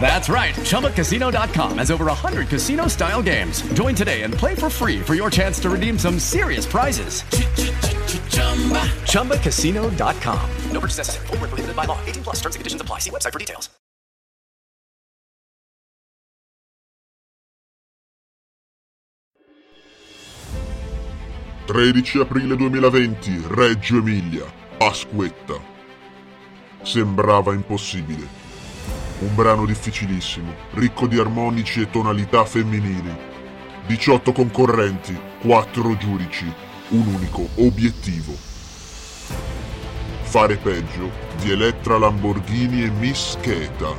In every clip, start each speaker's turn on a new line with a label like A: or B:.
A: That's right. ChumbaCasino.com has over 100 casino style games. Join today and play for free for your chance to redeem some serious prizes. ChumbaCasino.com. No purchase necessary. Full prohibited by law. 18 plus terms and conditions apply. See website for details.
B: 13 aprile 2020, Reggio Emilia, Pasquetta. Sembrava impossibile. Un brano difficilissimo, ricco di armonici e tonalità femminili. 18 concorrenti, 4 giudici, un unico obiettivo. Fare peggio di Elettra Lamborghini e Miss Cheta.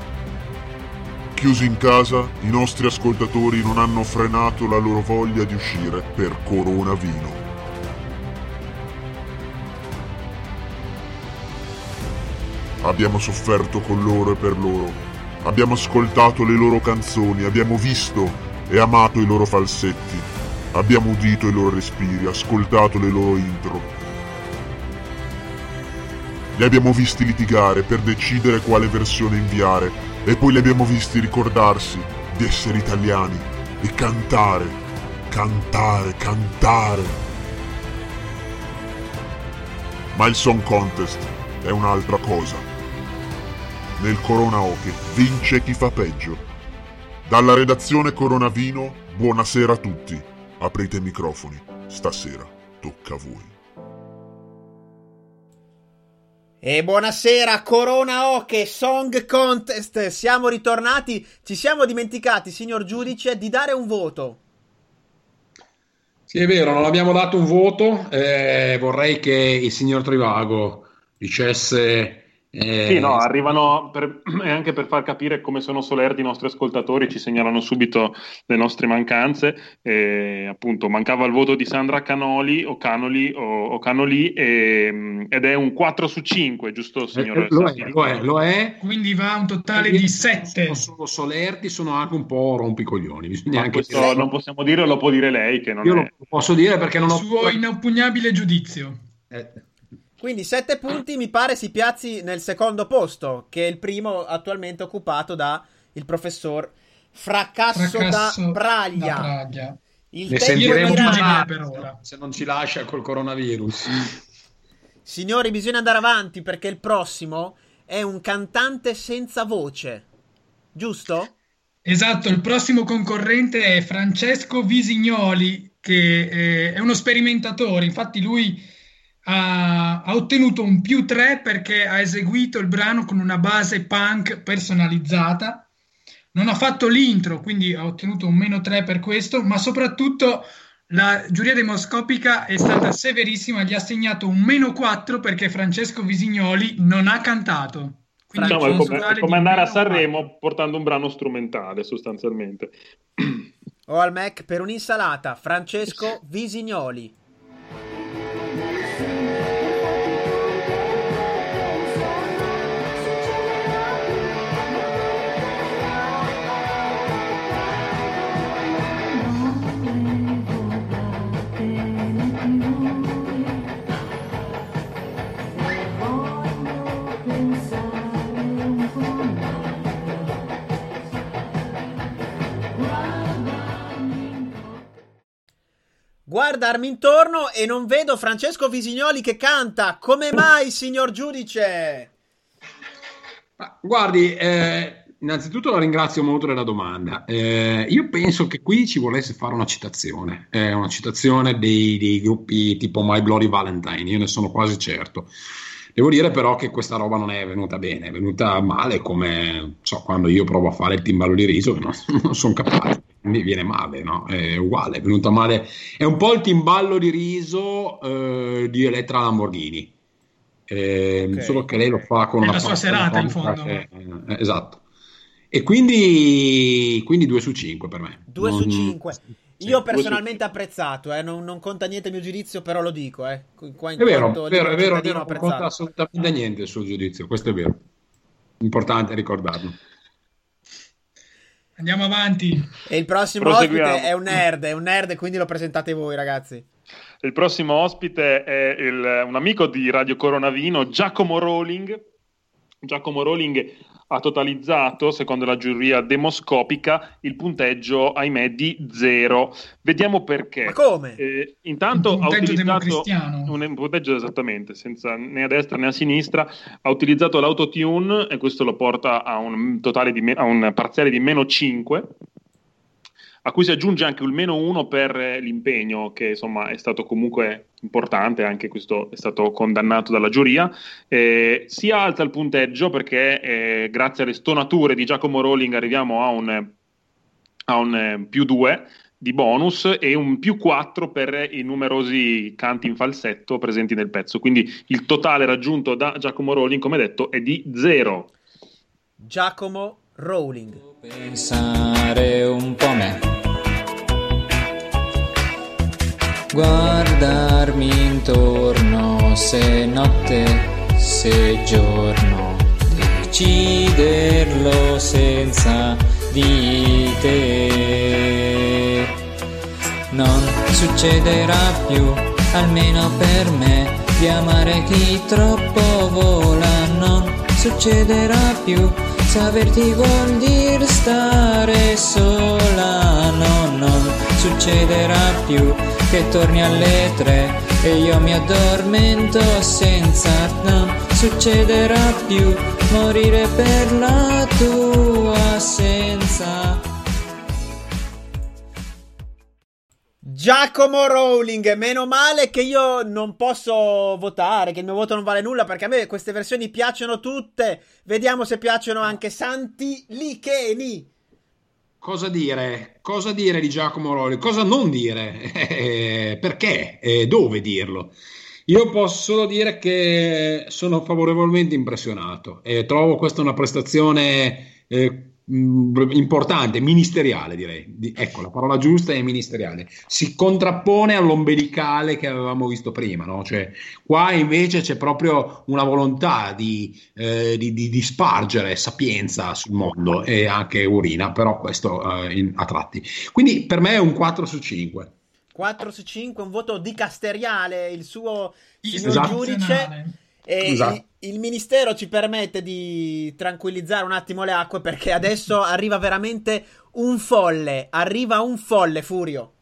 B: Chiusi in casa, i nostri ascoltatori non hanno frenato la loro voglia di uscire per Corona Vino. Abbiamo sofferto con loro e per loro. Abbiamo ascoltato le loro canzoni, abbiamo visto e amato i loro falsetti. Abbiamo udito i loro respiri, ascoltato le loro intro. Li abbiamo visti litigare per decidere quale versione inviare e poi li abbiamo visti ricordarsi di essere italiani e cantare, cantare, cantare. Ma il Song Contest è un'altra cosa. Nel Corona Oche vince chi fa peggio. Dalla redazione Coronavino, buonasera a tutti. Aprite i microfoni, stasera tocca a voi.
C: E buonasera Corona Oche Song Contest, siamo ritornati, ci siamo dimenticati, signor giudice, di dare un voto.
D: Sì, è vero, non abbiamo dato un voto, eh, vorrei che il signor Trivago dicesse
E: eh, sì, no, arrivano per, e anche per far capire come sono solerti i nostri ascoltatori, ci segnalano subito le nostre mancanze. E, appunto, mancava il voto di Sandra Canoli o Canoli o, o Canoli e, ed è un 4 su 5, giusto signor?
D: Eh, lo, è, lo, è, lo è,
F: Quindi va un totale di 7.
D: Sono solo sono anche un po' rompicoglioni. Bisogna anche
E: questo dire... non possiamo dire, lo può dire lei. Che non
D: Io
E: è...
D: lo posso dire perché non
F: il
D: ho.
F: Il suo inoppugnabile giudizio.
C: Eh. Quindi 7 punti mi pare si piazzi nel secondo posto, che è il primo attualmente occupato da il professor Fracasso,
F: Fracasso
C: da Praglia.
F: Da Praglia.
D: Il ne sentiremo parlare per ora. Se non ci lascia col coronavirus.
C: Signori, bisogna andare avanti perché il prossimo è un cantante senza voce. Giusto?
F: Esatto, il prossimo concorrente è Francesco Visignoli, che è uno sperimentatore. Infatti lui ha, ha, ottenuto un più 3 perché ha eseguito il brano con una base punk personalizzata. Non ha fatto l'intro, quindi ha ottenuto un meno 3 per questo, ma soprattutto la giuria demoscopica è stata severissima, gli ha assegnato un meno 4 perché Francesco Visignoli non ha cantato.
E: Quindi diciamo, è come, è come andare a Sanremo 4. portando un brano strumentale sostanzialmente.
C: O al Mac per un'insalata, Francesco Visignoli. Guardarmi intorno e non vedo Francesco Visignoli che canta. Come mai, signor giudice?
D: Guardi, eh, innanzitutto la ringrazio molto della domanda. Eh, io penso che qui ci volesse fare una citazione, eh, una citazione dei, dei, gruppi tipo My Bloody Valentine, io ne sono quasi certo. Devo dire però che questa roba non è venuta bene, è venuta male come so, quando io provo a fare il timballo di riso, non, non sono capace, quindi viene male, no? È uguale, è venuta male. È un po' il timballo di riso eh, di Elettra Lamborghini. Eh,
C: Ok.
D: Solo che lei lo fa con
F: È
D: una
F: la sua serata, in fondo.
D: che- eh, esatto. E quindi, quindi 2 su 5 per me.
C: 2 su
D: Non-
C: 5.
D: sì,
C: Io
D: due
C: personalmente apprezzato, eh, non, non conta niente il mio giudizio, però lo dico. Eh. Qua in
D: È vero, è vero, è vero, non conta assolutamente niente il suo giudizio, questo è vero. Importante ricordarlo.
F: Andiamo avanti.
C: E il prossimo ospite è un nerd, è un nerd, quindi lo presentate voi, ragazzi.
E: Il prossimo ospite è il- un amico di Radio Coronavino, Giacomo Rowling. Giacomo Rowling ha totalizzato, secondo la giuria demoscopica, il punteggio, ahimè, di zero. Vediamo perché.
C: Ma come?
E: Eh, intanto
F: Un
E: ha
F: punteggio
E: utilizzato un punteggio esattamente, senza né a destra né a sinistra. Ha utilizzato l'autotune e questo lo porta a un totale di me- a un parziale di meno 5 a cui si aggiunge anche il meno 1 per eh, l'impegno, che insomma è stato comunque importante, anche questo è stato condannato dalla giuria. Eh, si alza il punteggio perché eh, grazie alle stonature di Giacomo Rowling arriviamo a un, a un eh, più 2 di bonus e un più 4 per i numerosi canti in falsetto presenti nel pezzo. Quindi il totale raggiunto da Giacomo Rowling, come detto, è di 0.
C: Giacomo Rowling.
G: pensare un po' a me. Guardarmi intorno se notte, se giorno, deciderlo senza di te. Non succederà più, almeno per me, di amare chi troppo vola. Non succederà più, saperti vuol dire stare sola. No, non succederà più che torni alle tre e io mi addormento senza. Non succederà più morire per la tua assenza.
C: Giacomo Rowling, meno male che io non posso votare, che il mio voto non vale nulla, perché a me queste versioni piacciono tutte. Vediamo se piacciono anche Santi Licheni.
D: Cosa dire? Cosa dire di Giacomo Rowling? Cosa non dire? Eh, perché? E dove dirlo? Io posso solo dire che sono favorevolmente impressionato e trovo questa una prestazione eh, importante, ministeriale direi. Di- ecco, la parola giusta è ministeriale. Si contrappone all'ombelicale che avevamo visto prima, no? Cioè, qua invece c'è proprio una volontà di, eh, di- di- di spargere sapienza sul mondo e anche urina, però questo eh, in- a tratti. Quindi per me è un 4 su 5.
C: 4 su 5, un voto dicasteriale, il suo
D: Esatto.
C: giudice.
D: Esatto.
C: Il, ministero ci permette di tranquillizzare un attimo le acque perché adesso arriva veramente un folle. Arriva un folle, Furio.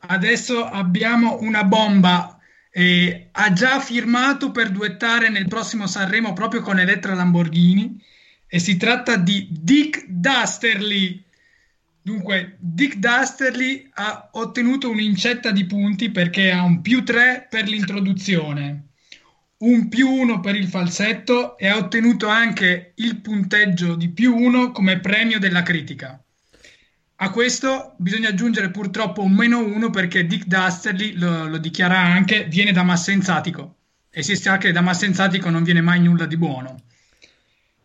F: Adesso abbiamo una bomba. eh, ha già firmato per duettare nel prossimo Sanremo proprio con Elettra Lamborghini e si tratta di Dick Dastardly. Dunque, Dick Dastardly ha ottenuto un'incetta di punti perché ha un più 3 per l'introduzione, un più 1 per il falsetto e ha ottenuto anche il punteggio di più 1 come premio della critica. A questo bisogna aggiungere purtroppo un meno 1 perché Dick Dastardly lo, lo dichiara anche, viene da Massenzatico e si sa che da Massenzatico non viene mai nulla di buono.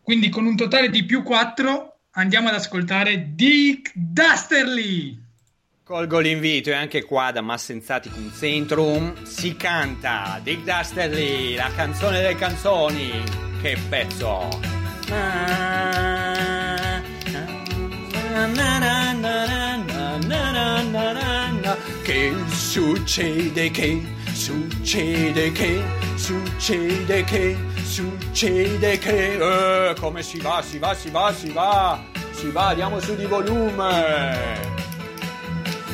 F: Quindi con un totale di più 4 andiamo ad ascoltare Dick Dastardly.
H: Colgo l'invito e anche qua da Massenzaticum Centrum si canta Dick Dastardly, la canzone delle canzoni. Che pezzo! Che succede che succede che succede che succede che eh, come si va si va si va si va si va diamo su di volume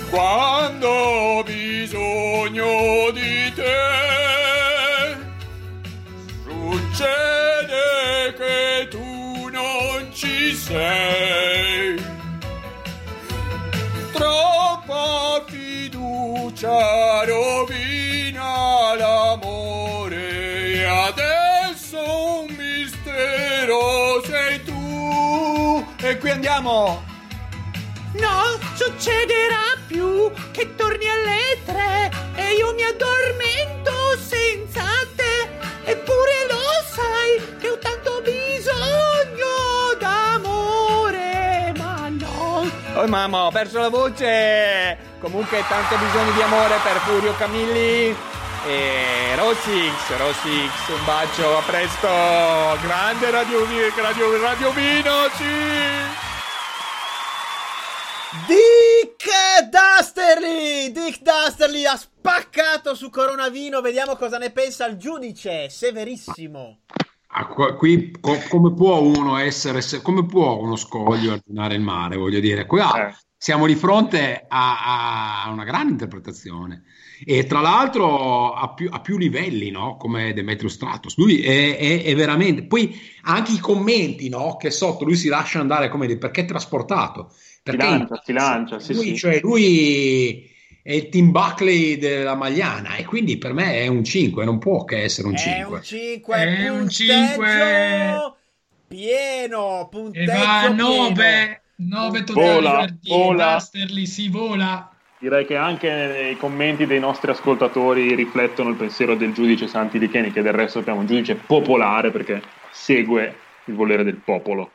H: quando ho bisogno di te. Succede che tu non ci sei. Troppa fiducia rovina l'amore e adesso
I: un mistero sei tu. E qui andiamo. No, succederà mi addormento senza te. Eppure lo sai che ho tanto bisogno d'amore, ma no.
J: Oh mamma, ho perso la voce! Comunque tanto bisogno di amore per Furio Camilli. E Rosix, Rosix, un bacio, a presto! Grande Radio, Radio, Radio Vino, sì!
C: Dick Dusterly! Dick Dusterly ha spaccato su Coronavino. Vediamo cosa ne pensa il giudice. Severissimo.
D: Ah, qua- qui co- come può uno essere, se- come può uno scoglio arginare il mare, voglio dire, qua siamo di fronte a, a una grande interpretazione e tra l'altro a più, a più livelli, no? Come Demetrius Stratos, lui è, è- è veramente, poi anche i commenti, no? Che sotto lui si lascia andare, come dire, perché è trasportato,
E: Si
D: perché
E: lancia, si lancia, sì,
D: lui,
E: sì.
D: cioè, lui è il Tim Buckley della Magliana e quindi per me è un 5, non può che essere un
C: È
D: 5.
C: un 5,
F: È un
C: punteggio
F: 5.
C: pieno,
F: E
C: punteggio
F: va a
C: pieno.
F: 9, 9 totali
E: Vola.
F: Dusterly, si vola.
E: Direi che anche i commenti dei nostri ascoltatori riflettono il pensiero del giudice Santi Licheni, che del resto abbiamo un giudice popolare perché segue il volere del popolo.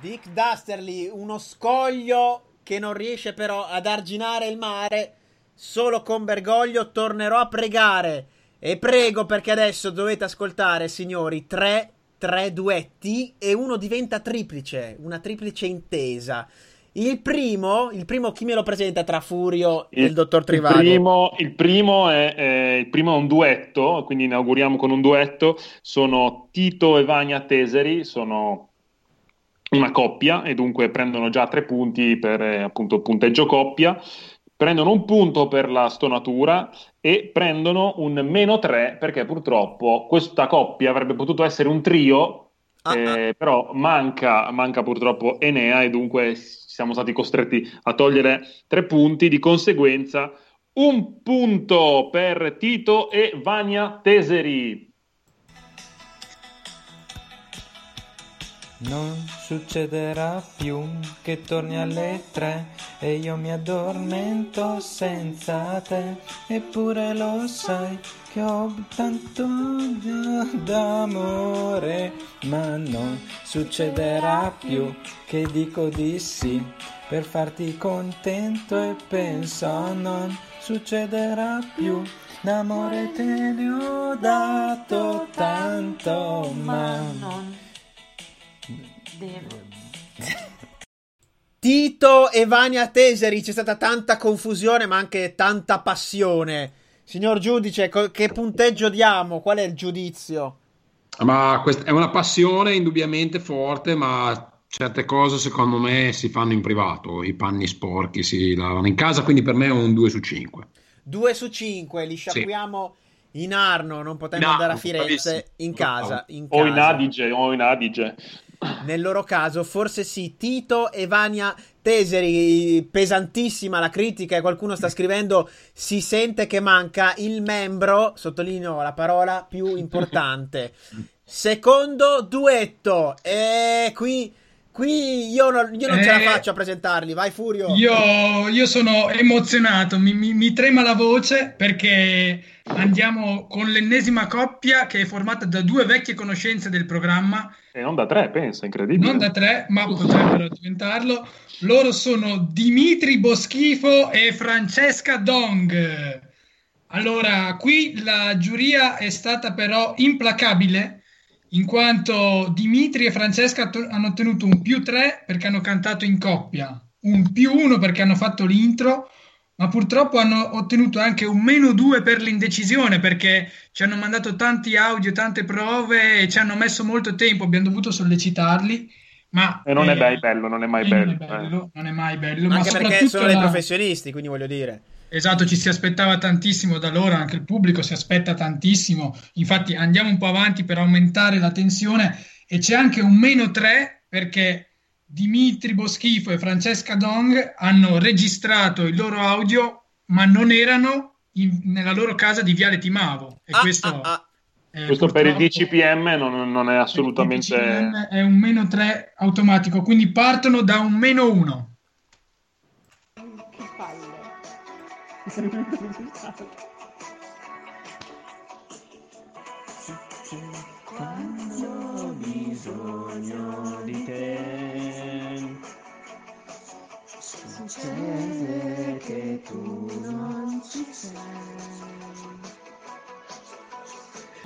C: Dick Dusterly, uno scoglio che non riesce però ad arginare il mare. Solo con Bergoglio tornerò a pregare. E prego perché adesso dovete ascoltare, signori, tre, tre duetti e uno diventa triplice, una triplice intesa. Il primo, il primo chi me lo presenta tra Furio e il dottor
E: il
C: Trivago?
E: primo, il primo è, è- il primo è un duetto, quindi inauguriamo con un duetto. Sono Tito e Vania Teseri, sono una coppia e dunque prendono già tre punti per eh, appunto punteggio coppia. Prendono un punto per la stonatura e prendono un meno tre perché purtroppo questa coppia avrebbe potuto essere un trio, eh, però manca, manca purtroppo Enea e dunque siamo stati costretti a togliere tre punti. Di conseguenza, un punto per Tito e Vania Teseri.
K: Non succederà più che torni alle tre e io mi addormento senza te. Eppure lo sai che ho tanto d'amore, ma non succederà più che dico di sì per farti contento e penso non succederà più. D'amore te ne ho dato tanto, ma non
C: Tito e Vania Teseri, c'è stata tanta confusione ma anche tanta passione. Signor giudice, co- che punteggio diamo? Qual è il giudizio?
D: Ma questa è una passione indubbiamente forte, ma certe cose secondo me si fanno in privato, i panni sporchi si lavano in casa, quindi per me è un 2 su 5.
C: 2 su 5, li sciacquiamo in Arno, non potendo
E: In
C: andare a Firenze, in casa. In
E: O in
C: casa.
E: Adige, o in Adige.
C: Nel loro caso, forse sì, Tito e Vania Teseri, pesantissima la critica e qualcuno sta scrivendo si sente che manca il membro, sottolineo la parola più importante. Secondo duetto, e qui, qui io, non- io non ce la
F: Eh,
C: faccio a presentarli, vai Furio.
F: Io, io sono emozionato, mi, mi- mi trema la voce perché andiamo con l'ennesima coppia che è formata da due vecchie conoscenze del programma,
E: E non da tre, pensa, incredibile.
F: non da tre, ma potrebbero diventarlo. Loro sono Dimitri Boschifo e Francesca Dong. Allora, qui la giuria è stata però implacabile in quanto Dimitri e Francesca to- hanno ottenuto un più 3 perché hanno cantato in coppia, un più 1 perché hanno fatto l'intro, ma purtroppo hanno ottenuto anche un meno 2 per l'indecisione perché ci hanno mandato tanti audio, tante prove e ci hanno messo molto tempo, abbiamo dovuto sollecitarli, ma
E: E non è
F: eh,
E: mai bello, non è mai
F: e non
E: bello.
F: è bello, non è mai bello, ma
C: Anche perché sono dei
F: la-
C: professionisti, quindi voglio dire.
F: Esatto, ci si aspettava tantissimo da loro, anche il pubblico si aspetta tantissimo. Infatti andiamo un po' avanti per aumentare la tensione e c'è anche un meno 3 perché Dimitri Boschifo e Francesca Dong hanno registrato il loro audio ma non erano in- nella loro casa di Viale Timavo. E questo Eh,
E: Questo per il
F: purtroppo-
E: DCPM non, non è assolutamente...
F: È un meno 3 automatico, quindi partono da un meno 1.
K: Quando ho bisogno di te, succede che tu non ci sei.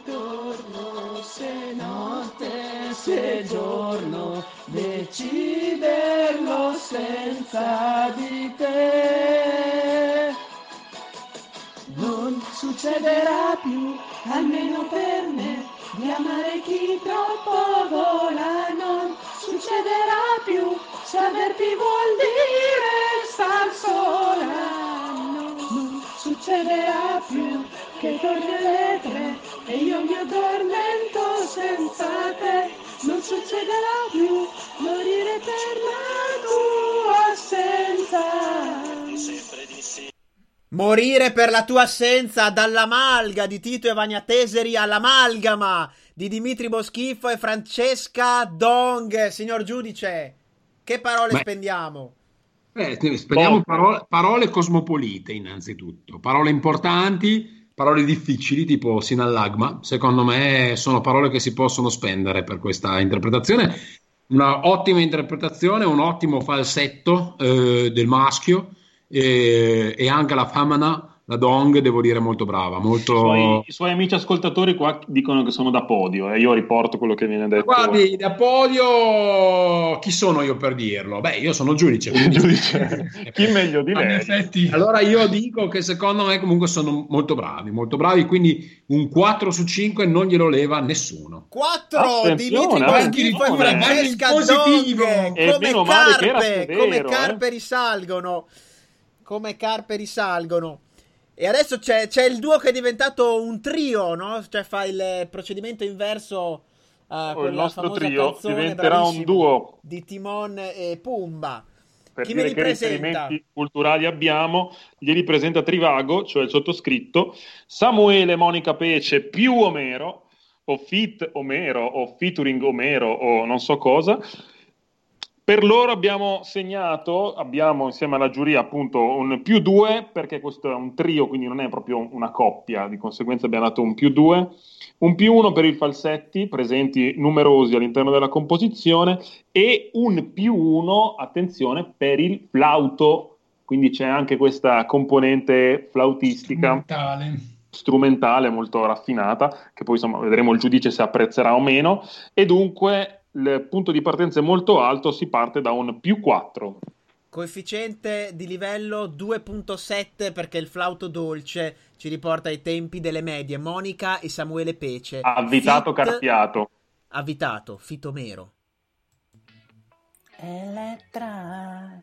K: Giorno se notte se giorno, deciderlo senza di te. Succederà più, almeno per me, di amare chi troppo vola. Non succederà più, saperti vuol dire star sola. No, non succederà più che torni alle tre e io mi addormento senza te. Non succederà più Morire per la tua assenza
C: dall'amalga di Tito e Vania Teseri all'amalgama di Dimitri Boschifo e Francesca Dong, signor giudice. Che parole
D: Beh.
C: spendiamo?
D: Eh, speriamo parole, parole cosmopolite innanzitutto, parole importanti, parole difficili tipo sinallagma, secondo me sono parole che si possono spendere per questa interpretazione. Una ottima interpretazione, un ottimo falsetto eh, del maschio eh, e anche la femina, la dong, devo dire molto brava, molto...
E: I suoi, i suoi amici ascoltatori qua dicono che sono da podio e io riporto quello che viene detto.
D: Guardi, da podio, chi sono io per dirlo? Beh, io sono giudice.
E: Giudice. Chi meglio di lei?
D: Allora io dico che secondo me comunque sono molto bravi, molto bravi, quindi un 4 su 5 non glielo leva nessuno.
C: 4
E: Attenzione,
C: Dimitri e
E: attenzione.
C: Francesca
F: Vai in positivo.
E: E
C: come carpe,
E: severo,
C: come
E: eh.
C: carpe risalgono. Come carpe risalgono. E adesso c'è, c'è il duo che è diventato un trio, no? Cioè fa il procedimento inverso a
E: Oh, il nostro trio diventerà un duo.
C: di Timon e Pumba.
E: Per
C: Chi
E: dire che riferimenti culturali abbiamo, glieli presenta Trivago, cioè il sottoscritto, Samuele Monica Pece più Omero, o Fit Omero, o featuring Omero, o non so cosa. Per loro abbiamo segnato, abbiamo insieme alla giuria appunto un più due, perché questo è un trio, quindi non è proprio una coppia, di conseguenza abbiamo dato un più due, un più uno per i falsetti, presenti numerosi all'interno della composizione, e un più uno, attenzione, per il flauto, quindi c'è anche questa componente flautistica.
F: Mentale.
E: strumentale molto raffinata, che poi insomma vedremo il giudice se apprezzerà o meno, e dunque il punto di partenza è molto alto, si parte da un più 4.
C: Coefficiente di livello 2.7 perché il flauto dolce ci riporta ai tempi delle medie. Monica e Samuele Pece.
E: Avvitato
C: Fit-
E: carpiato.
C: Avvitato, fitomero.
K: Elettra.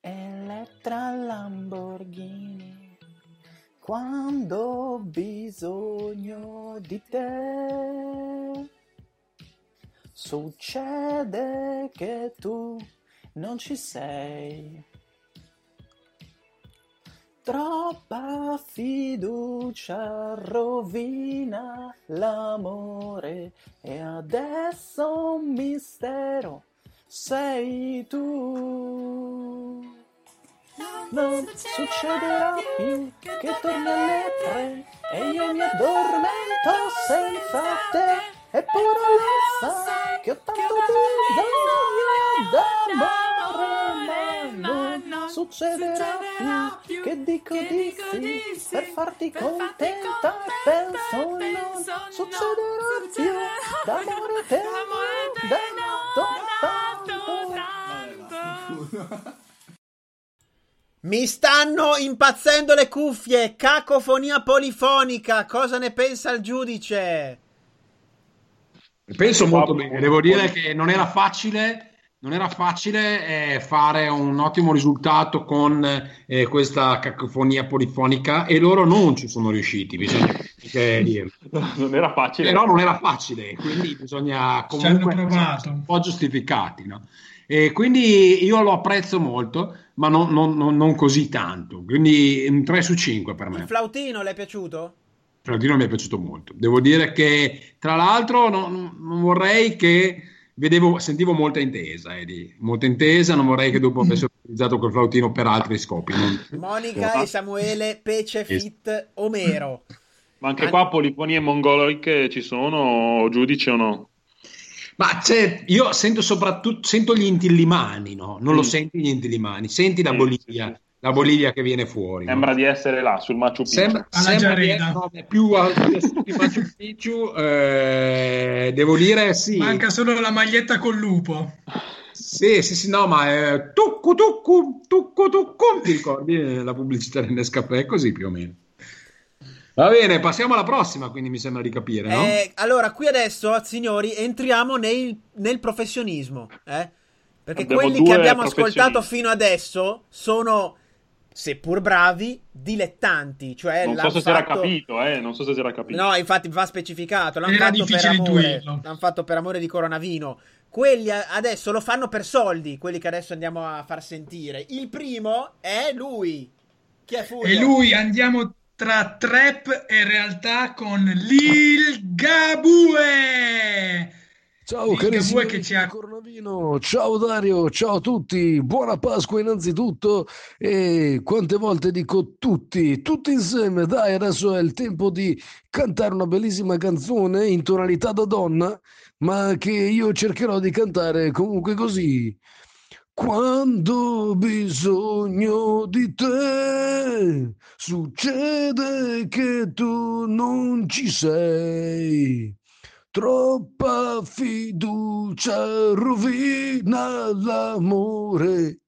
K: Elettra Lamborghini. Quando ho bisogno di te. Succede che tu non ci sei. Troppa fiducia rovina l'amore e adesso un mistero sei tu. Non succederà più che torni alle tre e io mi addormento senza te. Eppure lo sai che ho tanto bisogno d'amore, ma non succederà più che dico di sì. per farti contenta e penso non succederà più d'amore te tanto
C: Mi stanno impazzendo le cuffie. Cacofonia polifonica. Cosa ne pensa il giudice?
D: Penso molto bene, devo dire che non era facile, non era facile eh, fare un ottimo risultato con eh, questa cacofonia polifonica e loro non ci sono riusciti, bisogna dirlo.
E: Non era facile.
D: Però non era facile, quindi bisogna
F: Ci hanno
D: comunque essere un po' giustificati, no? E quindi io lo apprezzo molto, ma non, non- non- non così tanto. Quindi un 3 su 5 per me.
C: Il flautino le è piaciuto?
D: Flautino mi è piaciuto molto. Devo dire che, tra l'altro, non, non vorrei che vedevo, sentivo molta intesa, Eddie. molta intesa. Non vorrei che dopo avesse utilizzato quel flautino per altri scopi. Non-
C: Monica e Samuele, Pece, Fit, Omero.
E: Ma anche qua polifonie mongoloiche ci sono, giudice o no?
D: Ma c'è, io sento soprattutto sento gli intillimani, no? Non lo
E: Mm.
D: senti gli intillimani, senti la Bolivia, la Bolivia che viene fuori. no?
E: Sembra di essere là, sul Machu Picchu.
D: Sembra, sembra di essere no, è più a di Machu Picchu, eh, devo dire sì.
F: Manca solo la maglietta col lupo.
D: Sì, sì, sì, no, ma è tuccu tuccu, tuccu tuccu, ti ricordi eh, la pubblicità del Nescafè? È così più o meno. Va bene, passiamo alla prossima, quindi mi sembra di capire, no?
C: Eh, allora, qui adesso, signori, entriamo nel, nel professionismo. eh? Perché
E: Abbiamo
C: quelli che abbiamo ascoltato fino adesso sono, seppur bravi, dilettanti. Cioè
E: Non so se si era
C: fatto-
E: capito, eh, non so se si era capito.
C: No, infatti va specificato. L'hanno
F: Era
C: fatto per
F: difficile
C: amore.
F: intuirlo.
C: L'hanno fatto per amore di Coronavino. Quelli adesso lo fanno per soldi. Quelli che adesso andiamo a far sentire. Il primo è lui. Chi è Fulvio?
F: E lui andiamo tra trap e realtà con Lil Gabue.
L: Ciao carissimi
F: che ci ha
L: Coronavino, ciao Dario, ciao a tutti, buona Pasqua innanzitutto. E quante volte dico tutti, tutti insieme, dai adesso è il tempo di cantare una bellissima canzone in tonalità da donna, ma che io cercherò di cantare comunque così. Quando ho bisogno di te, succede che tu non ci sei. Troppa fiducia rovina l'amore.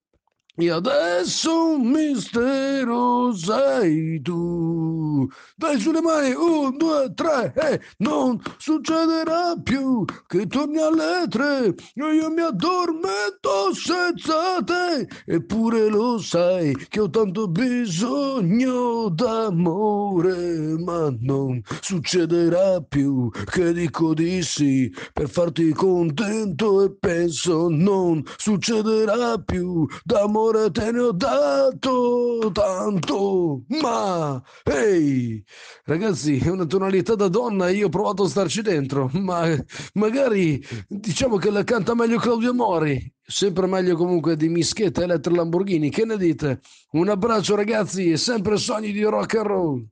L: E adesso un mistero sei tu. Dai sulle mani, un, due, tre, e non succederà più che torni alle tre io mi addormento senza te. Eppure lo sai che ho tanto bisogno d'amore, ma non succederà più che dico di sì per farti contento e penso non succederà più d'amore te ne ho dato tanto ma ehi ragazzi è una tonalità da donna io ho provato a starci dentro ma magari diciamo che la canta meglio Claudio Mori sempre meglio comunque di Mischetta Elettra Lamborghini che ne dite un abbraccio ragazzi e sempre sogni di rock and roll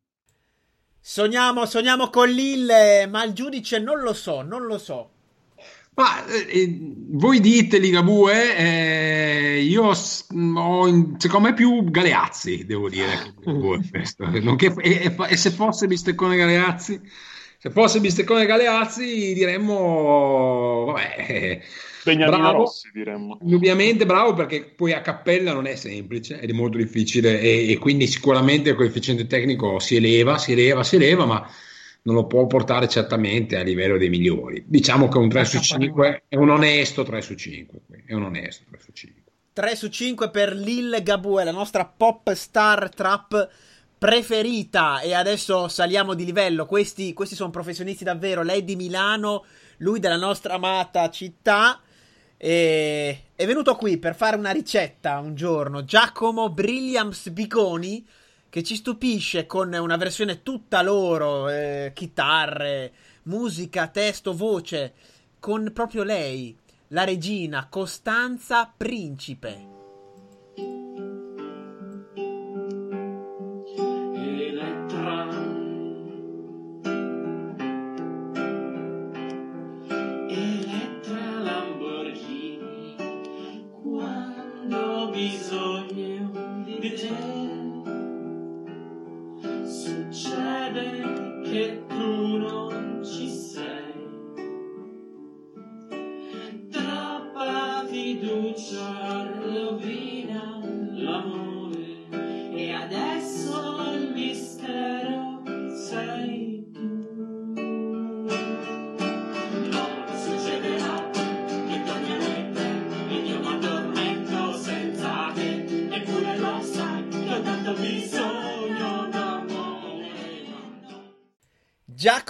C: Sogniamo, sogniamo con Lille, ma il giudice non lo so, non lo so.
D: Ma eh, eh, voi dite Ligabue, eh, io s- ho in- secondo me più Galeazzi, devo dire. che Ligabue, questo. Nonché- e, e- e se fosse Bisteccone Galeazzi, se fosse Bisteccone Galeazzi diremmo, vabbè, eh,
E: Beniamino
D: bravo.
E: Rossi, diremmo.
D: Indubbiamente bravo perché poi a cappella non è semplice ed è molto difficile e, e quindi sicuramente il coefficiente tecnico si eleva, si eleva, si eleva, ma non lo può portare certamente a livello dei migliori. Diciamo che un 3 su 5 è un onesto 3 su 5, è un onesto 3 su 5.
C: 3 su 5 per Lil Gabue, la nostra pop star trap preferita. E adesso saliamo di livello. Questi, questi sono professionisti davvero. Lei di Milano, lui della nostra amata città. E è venuto qui per fare una ricetta un giorno. Giacomo Brilliams Biconi. Che ci stupisce con una versione tutta loro, eh, chitarre, musica, testo, voce, con proprio lei, la regina Costanza Principe.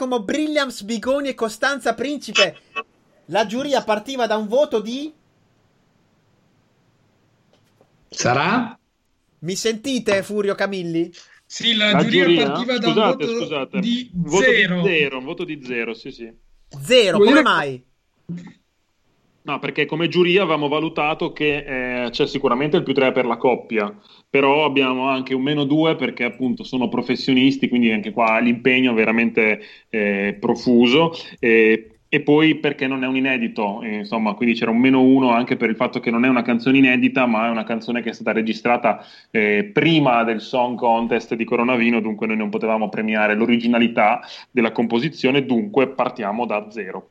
C: Giacomo Brilliams Bigoni e Costanza Principe. La giuria partiva da un voto di
D: Sarà?
C: Mi sentite, Furio Camilli?
F: Sì, la,
E: La
F: giuria,
E: giuria?
F: partiva da un
E: Scusate,
F: voto
E: scusate.
F: di
E: Un voto
F: zero.
E: di zero, un voto di zero, sì, sì.
C: Zero,
E: Vuol
C: come
E: dire-
C: mai?
E: No, perché come giuria avevamo valutato che eh, c'è sicuramente il più 3 per la coppia, però abbiamo anche un meno 2 perché appunto sono professionisti, quindi anche qua l'impegno è veramente eh, profuso. eh, e poi perché non è un inedito, eh, insomma, quindi c'era un meno 1 anche per il fatto che non è una canzone inedita, ma è una canzone che è stata registrata eh, prima del Song Contest di Coronavino, dunque noi non potevamo premiare l'originalità della composizione, dunque partiamo da zero.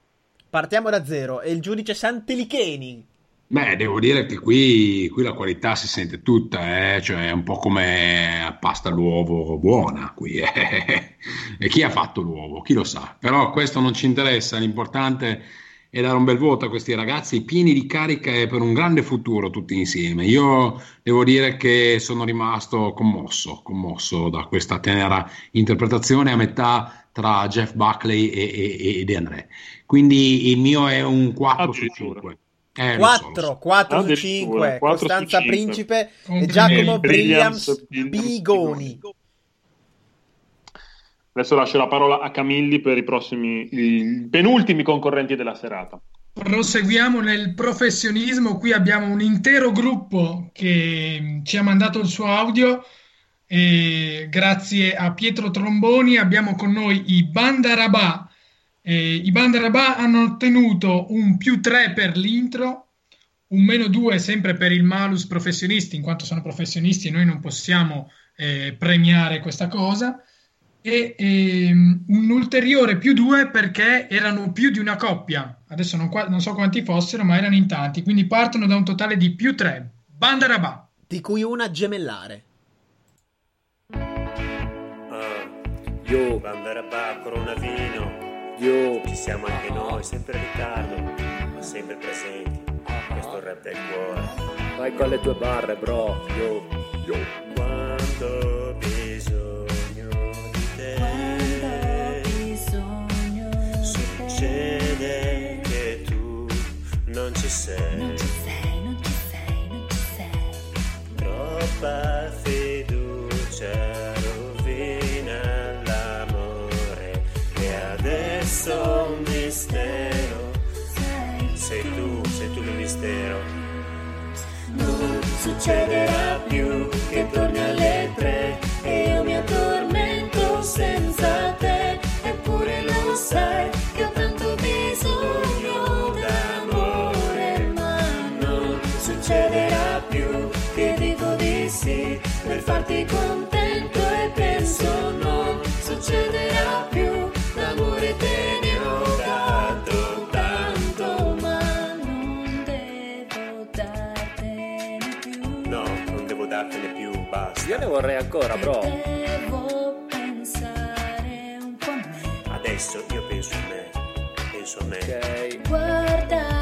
C: Partiamo da zero. E il giudice Santelicheni.
D: Beh, devo dire che qui, qui la qualità si sente tutta, eh? cioè è un po' come pasta all'uovo buona qui. eh. E chi ha fatto l'uovo? Chi lo sa? Però questo non ci interessa, l'importante è dare un bel voto a questi ragazzi pieni di carica e per un grande futuro tutti insieme. Io devo dire che sono rimasto commosso, commosso da questa tenera interpretazione a metà tra Jeff Buckley e, e, e De André. Quindi il mio è un 4 su 5. Eh, lo so, lo
C: 4,
D: so.
C: 4 su
E: Addirittura,
C: 5.
E: 4 su
C: Costanza
E: 5.
C: Principe e. Giacomo
E: Williams,
C: Williams Bigoni.
E: Adesso lascio la parola a Camilli per i prossimi, i penultimi concorrenti della serata.
F: Proseguiamo nel professionismo, qui abbiamo un intero gruppo che ci ha mandato il suo audio e grazie a Pietro Tromboni abbiamo con noi i Bandarabà. Eh, I Bandarabà hanno ottenuto un più 3 per l'intro, un meno 2 sempre per il malus professionisti, in quanto sono professionisti e noi non possiamo eh, premiare questa cosa e ehm, un ulteriore più due perché erano più di una coppia. Adesso non, qua- non so quanti fossero, ma erano in tanti, quindi partono da un totale di più tre. Bandarabà.
C: Di cui una gemellare.
M: Io, Bandarabà, Coronavino, io, ci siamo anche noi, sempre in ritardo, ma sempre presenti. Questo rap del cuore. Vai con le tue barre, bro, io, io. Quando ho bisogno di te, succede che tu non ci sei. Troppa fiducia adesso un mistero. Sei tu, sei tu il mistero. Non succederà più che torni alle tre e io mi addormento senza dartene più, basta. Io ne vorrei ancora, bro. Devo pensare un po' a me. Adesso io penso a me, penso a me. Ok.
N: Guardarmi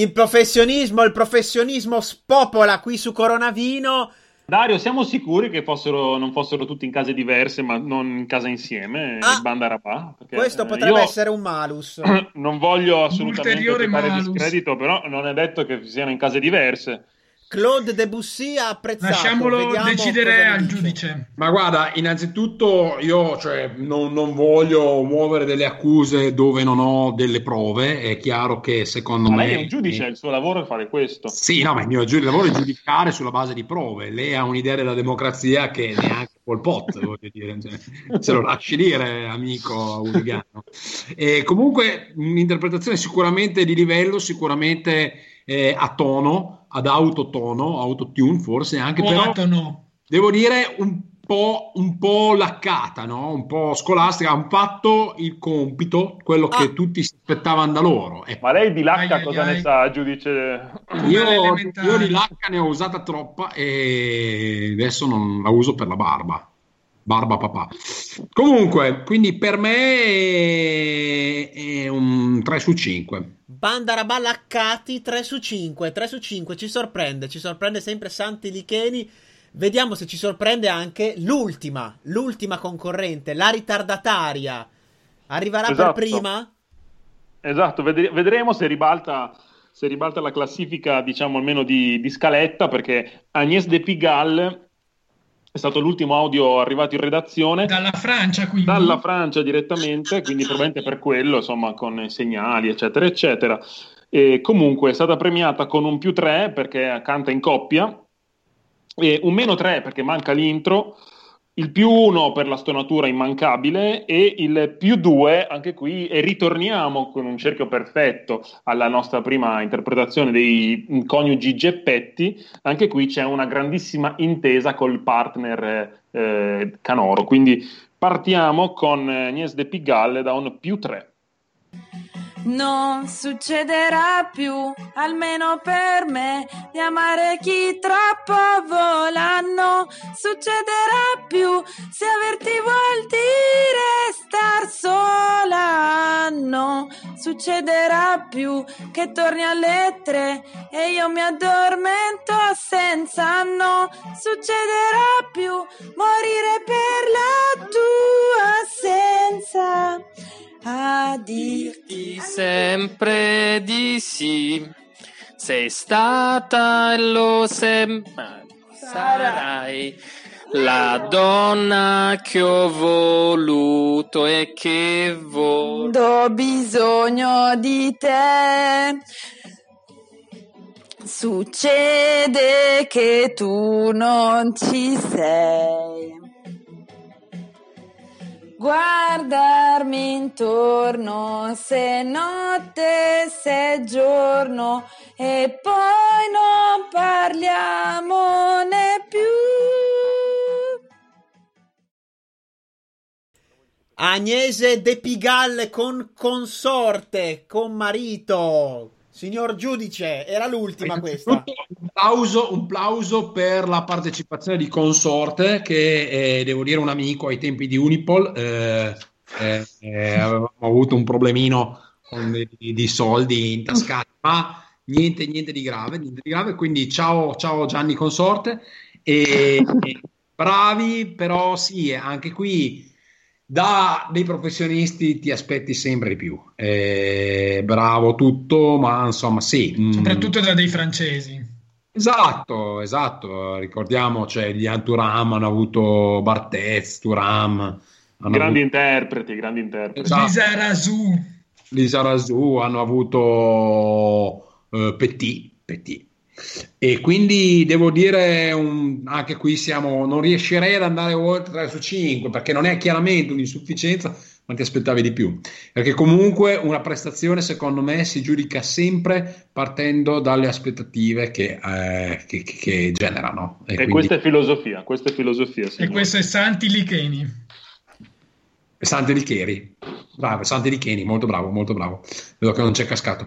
C: Il professionismo, il professionismo spopola qui su Coronavino.
E: Dario, siamo sicuri che fossero, non fossero tutti in case diverse, ma non in casa insieme,
C: Ah,
E: il Bandarabà? Perché,
C: Questo
E: eh,
C: potrebbe
E: io
C: essere un malus.
E: non voglio assolutamente
C: malus.
E: discredito, però non è detto che siano in case diverse.
C: Claude Debussy ha apprezzato.
F: Lasciamolo
C: Vediamo
F: decidere al
C: dice.
F: giudice.
D: Ma guarda, innanzitutto io cioè, non, non voglio muovere delle accuse dove non ho delle prove. È chiaro che secondo
E: Ma
D: me.
E: lei è un giudice, il suo lavoro è fare questo.
D: Sì, no, ma il mio lavoro è giudicare sulla base di prove. Lei ha un'idea della democrazia che neanche Pol Pot, voglio dire, cioè, se lo lasci dire, amico Urigano. E comunque, un'interpretazione sicuramente di livello, sicuramente eh, a tono, ad autotono, autotune forse anche, però
F: Quatono.
D: devo dire un po', un po' laccata, no? un po' scolastica, hanno fatto il compito, quello che tutti si aspettavano da loro. Ecco.
E: Ma lei di lacca
F: Ai, ai,
E: cosa
F: ai.
E: ne sa, giudice?
D: Io, io di lacca ne ho usata troppa e adesso non la uso per la barba. Barba papà. Comunque, quindi per me è, è un 3 su 5.
C: Bandaraballa Accati 3 su 5, 3 su 5, ci sorprende, ci sorprende sempre Santi Licheni. Vediamo se ci sorprende anche l'ultima, l'ultima concorrente, la ritardataria. Arriverà
E: Esatto.
C: per prima?
E: Esatto, vedre- vedremo se ribalta, se ribalta la classifica, diciamo almeno di, di scaletta, perché Agnès de Pigalle è stato l'ultimo audio arrivato in redazione.
F: Dalla Francia, quindi.
E: Dalla Francia direttamente, quindi probabilmente per quello, insomma, con segnali, eccetera, eccetera. E comunque è stata premiata con un più 3 perché canta in coppia, e un meno 3 perché manca l'intro, il più 1 per la stonatura immancabile e il più 2 anche qui e ritorniamo con un cerchio perfetto alla nostra prima interpretazione dei coniugi Geppetti, anche qui c'è una grandissima intesa col partner eh, Canoro, quindi partiamo con eh, Agnès de Pigalle da un più 3.
O: Non succederà più, almeno per me, di amare chi troppo vola. Non succederà più se averti vuol dire star sola. Non succederà più che torni alle tre e io mi addormento senza. Non succederà più morire per la tua assenza a dirti
G: sempre di sì. Sei stata e lo sem- sarai la donna che ho voluto e che voglio.
O: Ho bisogno di te. Succede che tu non ci sei. Guardarmi intorno se notte se giorno e poi non parliamone più.
C: Agnese De Pigalle con consorte, con marito. Signor giudice, era l'ultima questa.
D: Un plauso, un plauso per la partecipazione di Consorte, che eh, devo dire un amico ai tempi di Unipol. eh, eh, eh, avevamo avuto un problemino con di, di soldi intascati, ma niente, niente di grave, niente di grave. Quindi ciao, ciao Gianni Consorte. E, e bravi, però sì, anche qui da dei professionisti ti aspetti sempre di più. Eh, bravo tutto, ma insomma sì. mm,
F: Soprattutto da dei francesi.
D: Esatto, esatto. Ricordiamo, cioè, gli Turam hanno avuto Barthez, Turam. Hanno
E: Grandi
D: avuto
E: interpreti, grandi interpreti.
D: Esatto.
F: Lisa Razou.
D: Lisa Razou, hanno avuto eh, Petit, Petit. E quindi devo dire, un- anche qui siamo, non riuscirei ad andare oltre 3 su 5 perché non è chiaramente un'insufficienza, ma ti aspettavi di più. Perché comunque una prestazione, secondo me, si giudica sempre partendo dalle aspettative che, eh, che- che- che generano.
E: E
D: quindi-
E: questa è filosofia, questa è filosofia.
F: E questo è Santi Licheni.
D: Sante Licheri, bravo, Sante Licheni, molto bravo, molto bravo. Vedo che non c'è cascato.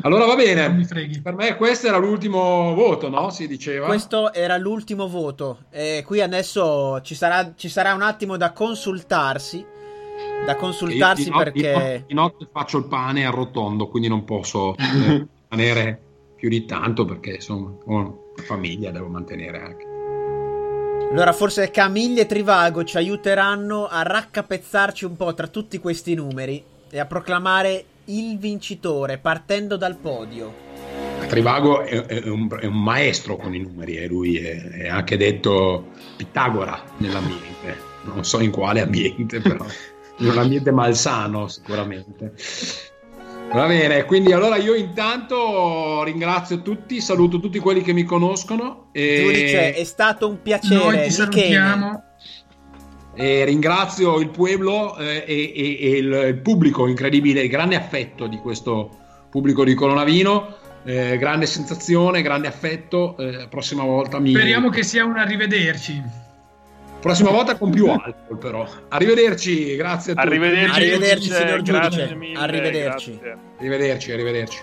D: Allora va bene, per me questo era l'ultimo voto, no? Si diceva.
C: Questo era l'ultimo voto. E qui adesso ci sarà, ci sarà un attimo da consultarsi. Da consultarsi
D: Io di
C: perché.
D: Di notte, di notte faccio il pane arrotondo, quindi non posso eh, rimanere più di tanto perché insomma ho una famiglia, devo mantenere anche.
C: Allora, forse Camille e Trivago ci aiuteranno a raccapezzarci un po' tra tutti questi numeri e a proclamare il vincitore partendo dal podio.
D: Trivago è, è un, è un maestro con i numeri e lui è, è anche detto Pitagora nell'ambiente, non so in quale ambiente, però in un ambiente malsano sicuramente. Va bene, quindi allora io intanto ringrazio tutti, saluto tutti quelli che mi conoscono e,
C: Giudice, è stato un piacere.
F: Noi ti
C: Michele.
F: salutiamo.
D: e ringrazio il pueblo eh, e, e- e il, il pubblico incredibile, il grande affetto di questo pubblico di Colonavino. eh, grande sensazione, grande affetto. eh, prossima volta mi.
F: Speriamo che sia un arrivederci.
D: Prossima volta con più alcol, però. Arrivederci, grazie a tutti.
E: Arrivederci,
C: Arrivederci,
E: giudice,
C: signor giudice.
E: mille,
C: Arrivederci.
E: grazie.
D: Arrivederci, arrivederci.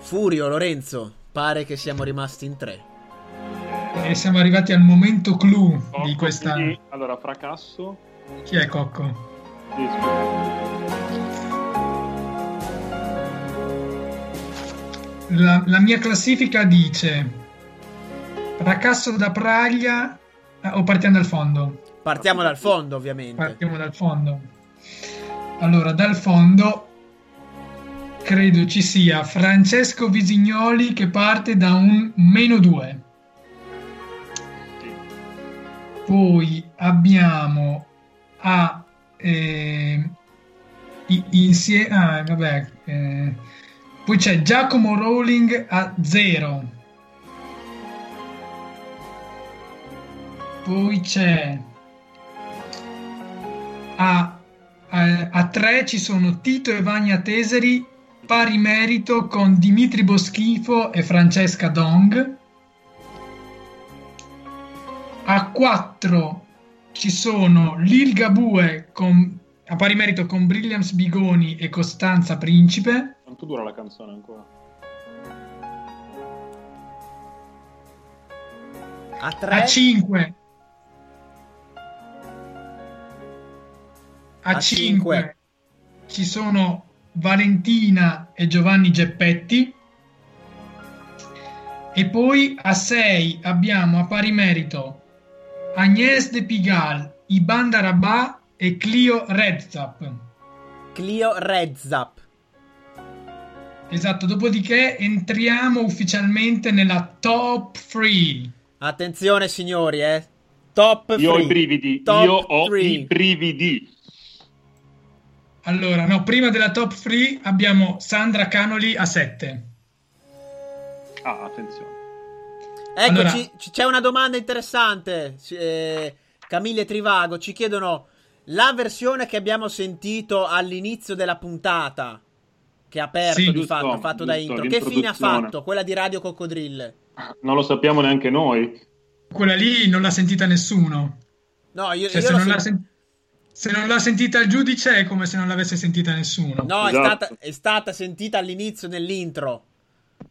C: Furio, Lorenzo, pare che siamo rimasti in tre.
F: E siamo arrivati al momento clou di questa.
E: Quindi, allora, fracasso.
F: Chi è Cocco?
E: Sì,
F: La, la mia classifica dice fracasso da Praglia eh, o partiamo dal fondo?
C: Partiamo dal fondo, ovviamente.
F: Partiamo dal fondo. Allora, dal fondo credo ci sia Francesco Visignoli che parte da un meno 2. Poi abbiamo a eh, insieme ah, vabbè eh, poi c'è Giacomo Rowling a 0 poi c'è a, a, a 3 ci sono Tito e Vagna Teseri pari merito con Dimitri Boschifo e Francesca Dong a 4 ci sono Lil Gabue con, a pari merito con Brilliams Bigoni e Costanza Principe.
E: Quanto dura la canzone ancora?
C: A 3
F: A 5 a,
C: A
F: 5
C: cinque.
F: ci sono Valentina e Giovanni Geppetti. E poi a 6 abbiamo a pari merito Agnès De Pigal, Iban Darabà e Clio Redzap.
C: Clio Redzap.
F: Esatto, dopodiché entriamo ufficialmente nella top 3.
C: Attenzione, signori, eh. Top
E: Io ho i brividi.
C: Top
E: Io ho
C: three.
E: i brividi.
F: Allora, no, prima della top 3 abbiamo Sandra Canoli a 7.
E: Ah, attenzione.
C: Eccoci,
F: Allora-
C: c'è una domanda interessante. Eh, Camille Trivago ci chiedono la versione che abbiamo sentito all'inizio della puntata, che ha aperto
E: Sì,
C: di
E: giusto,
C: fatto, fatto da intro. Che fine ha fatto? Quella di Radio Coccodrille.
E: Non lo sappiamo neanche noi.
F: Quella lì non l'ha sentita nessuno.
C: No, io,
F: Cioè,
C: io
F: se,
C: l'ho
F: non l'ha
C: sent-
F: sen- se non l'ha sentita il giudice è come se non l'avesse sentita nessuno.
C: No, è,
E: Esatto.
C: stata, è stata sentita all'inizio nell'intro.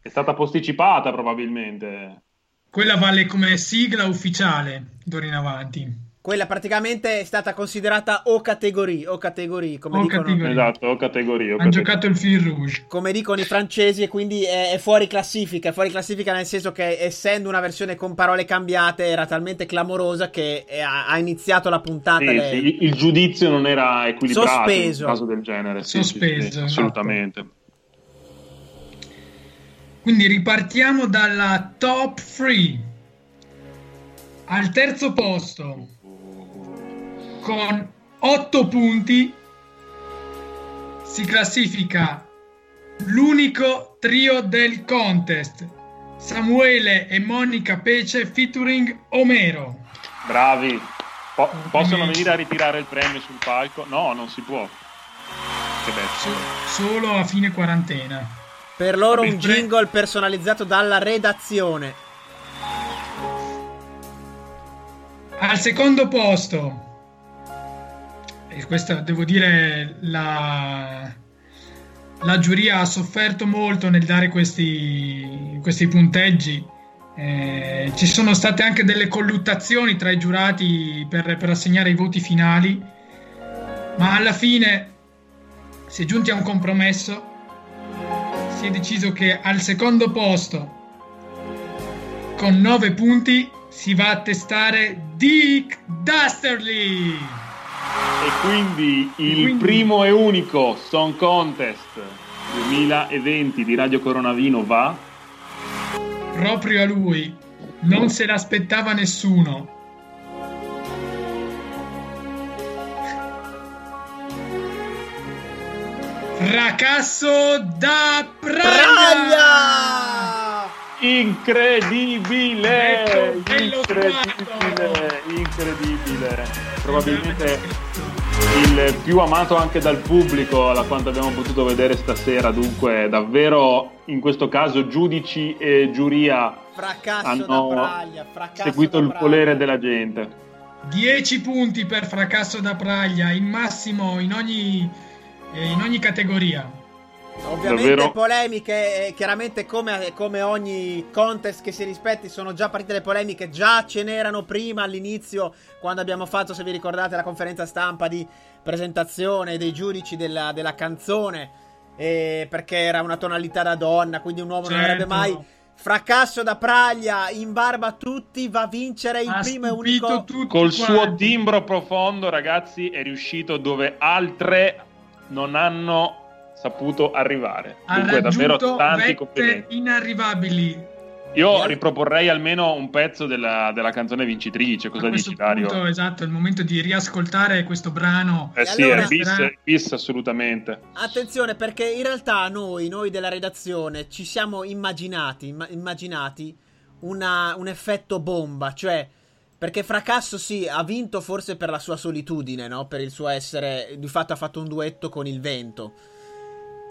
E: È stata posticipata probabilmente.
F: Quella vale come sigla ufficiale d'ora in avanti.
C: Quella praticamente è stata considerata o categoria, o categoria, come
F: O
C: dicono,
F: categoria.
E: Esatto, categoria.
F: Hanno giocato il fil rouge.
C: come dicono i francesi e quindi è, è fuori classifica. È fuori classifica nel senso che essendo una versione con parole cambiate era talmente clamorosa che eh, ha, ha iniziato la puntata
E: Sì,
C: lei.
E: sì, il giudizio non era equilibrato
C: Sospeso.
E: in un caso del genere. Sì, sì, sì,
F: Sospeso,
E: sì,
F: esatto.
E: assolutamente.
F: Quindi ripartiamo dalla top 3. Al terzo posto, con 8 punti, si classifica l'unico trio del contest. Samuele e Monica Pece featuring Omero.
E: Bravi. Po- possono venire a ritirare il premio sul palco? No, non si può. Che bello.
F: Solo a fine quarantena.
C: Per loro un jingle personalizzato dalla redazione.
F: Al secondo posto, questa devo dire la, la giuria ha sofferto molto nel dare questi, questi punteggi. Eh, ci sono state anche delle colluttazioni tra i giurati per, per assegnare i voti finali, ma alla fine si è giunti a un compromesso. Si è deciso che al secondo posto, con 9 punti, si va a testare Dick Dusterly.
E: E quindi il
F: Quindi-
E: primo e unico Song Contest 2020 di Radio Coronavino va
F: Proprio a lui. Non se l'aspettava nessuno. Fracasso da Praglia!
E: Incredibile, incredibile, incredibile. Probabilmente il più amato anche dal pubblico, da quanto abbiamo potuto vedere stasera. Dunque, davvero in questo caso giudici e giuria
C: Fracasso
E: hanno
C: da Praglia, fracasso
E: seguito
C: da
E: il volere della gente.
F: 10 punti per fracasso da Praglia, il massimo in ogni, eh, in ogni categoria.
C: Ovviamente
E: Davvero?
C: polemiche, eh, chiaramente come, come ogni contest che si rispetti sono già partite le polemiche, già ce n'erano prima all'inizio quando abbiamo fatto, se vi ricordate, la conferenza stampa di presentazione dei giudici della, della canzone, eh, perché era una tonalità da donna, quindi un uomo non avrebbe
F: Certo.
C: mai... Fracasso da Praglia, in barba a tutti, va a vincere il
F: Ha
C: primo e unico...
F: tutti
E: Col suo
F: quanti.
E: timbro profondo, ragazzi, è riuscito dove altre non hanno saputo arrivare.
F: Ha
E: Dunque, davvero tanti complimenti.
F: inarrivabili.
E: Io riproporrei almeno un pezzo della, della canzone vincitrice. Cosa dici, Dario?
F: punto, esatto, è il momento di riascoltare questo brano.
E: Eh sì,
C: allora-
E: è bis, bis assolutamente.
C: Attenzione perché in realtà noi, noi della redazione, ci siamo immaginati, imma- immaginati una- un effetto bomba, cioè perché Fracasso sì, ha vinto forse per la sua solitudine, no? Per il suo essere, di fatto ha fatto un duetto con il vento.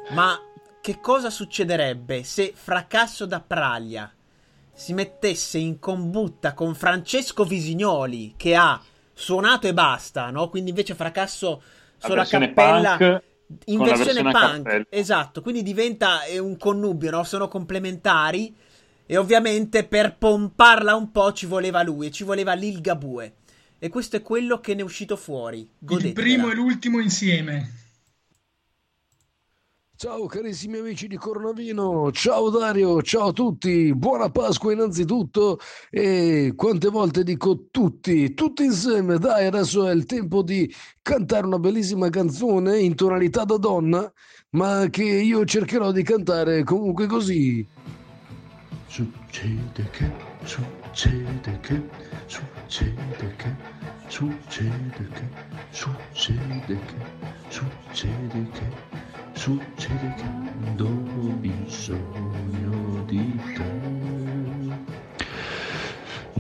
C: Ma che cosa succederebbe se Fracasso da Praglia si mettesse in combutta con Francesco Visignoli che ha suonato e basta, no? Quindi invece Fracasso solo a cappella
E: punk
C: in versione
E: versione
C: punk,
E: cappella.
C: esatto, quindi diventa eh, un connubio, no? Sono complementari e ovviamente per pomparla un po' ci voleva lui e ci voleva Lil Gabue. E questo è quello che ne è uscito fuori.
F: Il
C: Godetevela.
F: primo e l'ultimo insieme.
P: Ciao carissimi amici di Coronavino, ciao Dario, ciao a tutti, buona Pasqua innanzitutto e quante volte dico tutti, tutti insieme, dai adesso è il tempo di cantare una bellissima canzone in tonalità da donna, ma che io cercherò di cantare comunque così. Succede che, succede che, succede che, succede che, succede che, succede che, succede che do bisogno di te.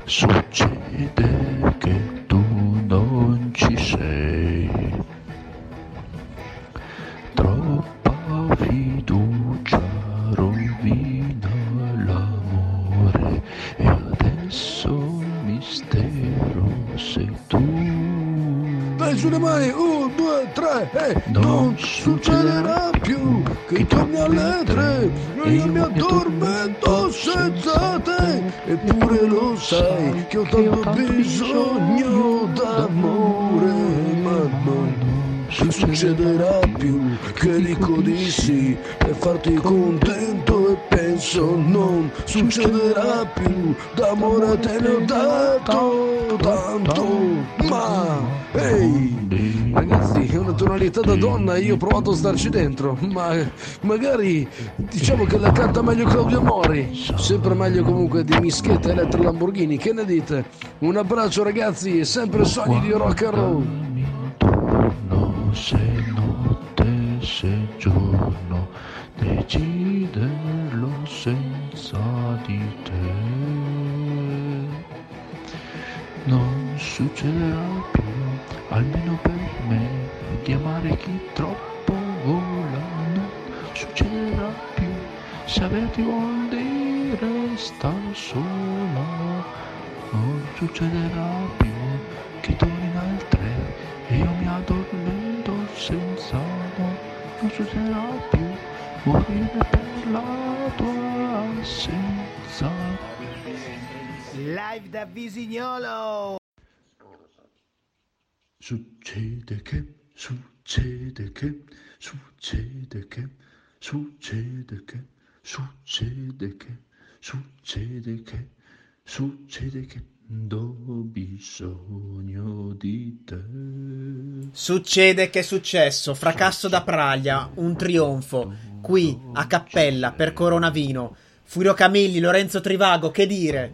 P: Succede che tu non ci sei. Troppa fiducia Dai sulle mani, un, due, tre, e non succederà più che torni alle tre. e io mi addormento senza te. Eppure lo sai che ho tanto bisogno d'amore. non succederà più che dico di sì per farti contento e penso non succederà più. D'amore te ne ho dato tanto ma ehi ragazzi è una tonalità da donna io ho provato a starci dentro ma magari diciamo che la canta meglio Claudio Mori sempre meglio comunque di Mischetta Elettra Lamborghini che ne dite? Un abbraccio ragazzi e sempre sogni di rock and roll se notte se giorno deciderlo senza di te. Non succederà più almeno per me di amare chi troppo vola. Non succederà più se averti vuol dire star sola non succederà più che torni in altre e io mi addormento senza non succederà più morire per la tua assenza
Q: Live da Visignolo!
P: Succede che, succede che, succede che, succede che, succede che, succede che, succede che do bisogno di te.
C: Succede che è successo, fracasso da Praglia, un trionfo, qui a Cappella per Coronavino. Furio Camilli, Lorenzo Trivago, che dire?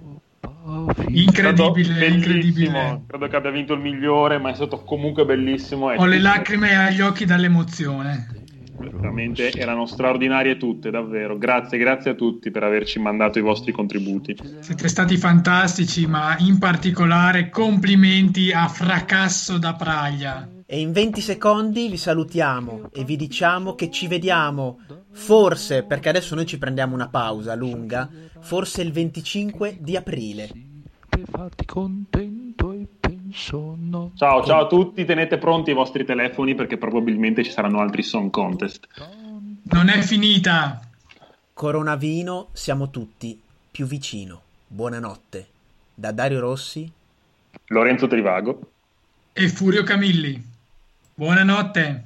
F: Incredibile,
E: Credo-
F: incredibile.
E: Credo che abbia vinto il migliore, ma è stato comunque bellissimo.
F: Ho le lacrime agli occhi dall'emozione.
E: Veramente erano straordinarie tutte, davvero. Grazie, grazie a tutti per averci mandato i vostri contributi.
F: Siete stati fantastici, ma in particolare complimenti a Fracasso da Praglia.
C: E in 20 secondi vi salutiamo e vi diciamo che ci vediamo, forse, perché adesso noi ci prendiamo una pausa lunga, forse il 25 di aprile.
P: Per farti contento e penso no.
E: Ciao, ciao a tutti, tenete pronti i vostri telefoni perché probabilmente ci saranno altri song contest.
F: Non è finita.
C: Coronavino, siamo tutti più vicino. Buonanotte. Da Dario Rossi.
E: Lorenzo Trivago.
F: E Furio Camilli. Buonanotte.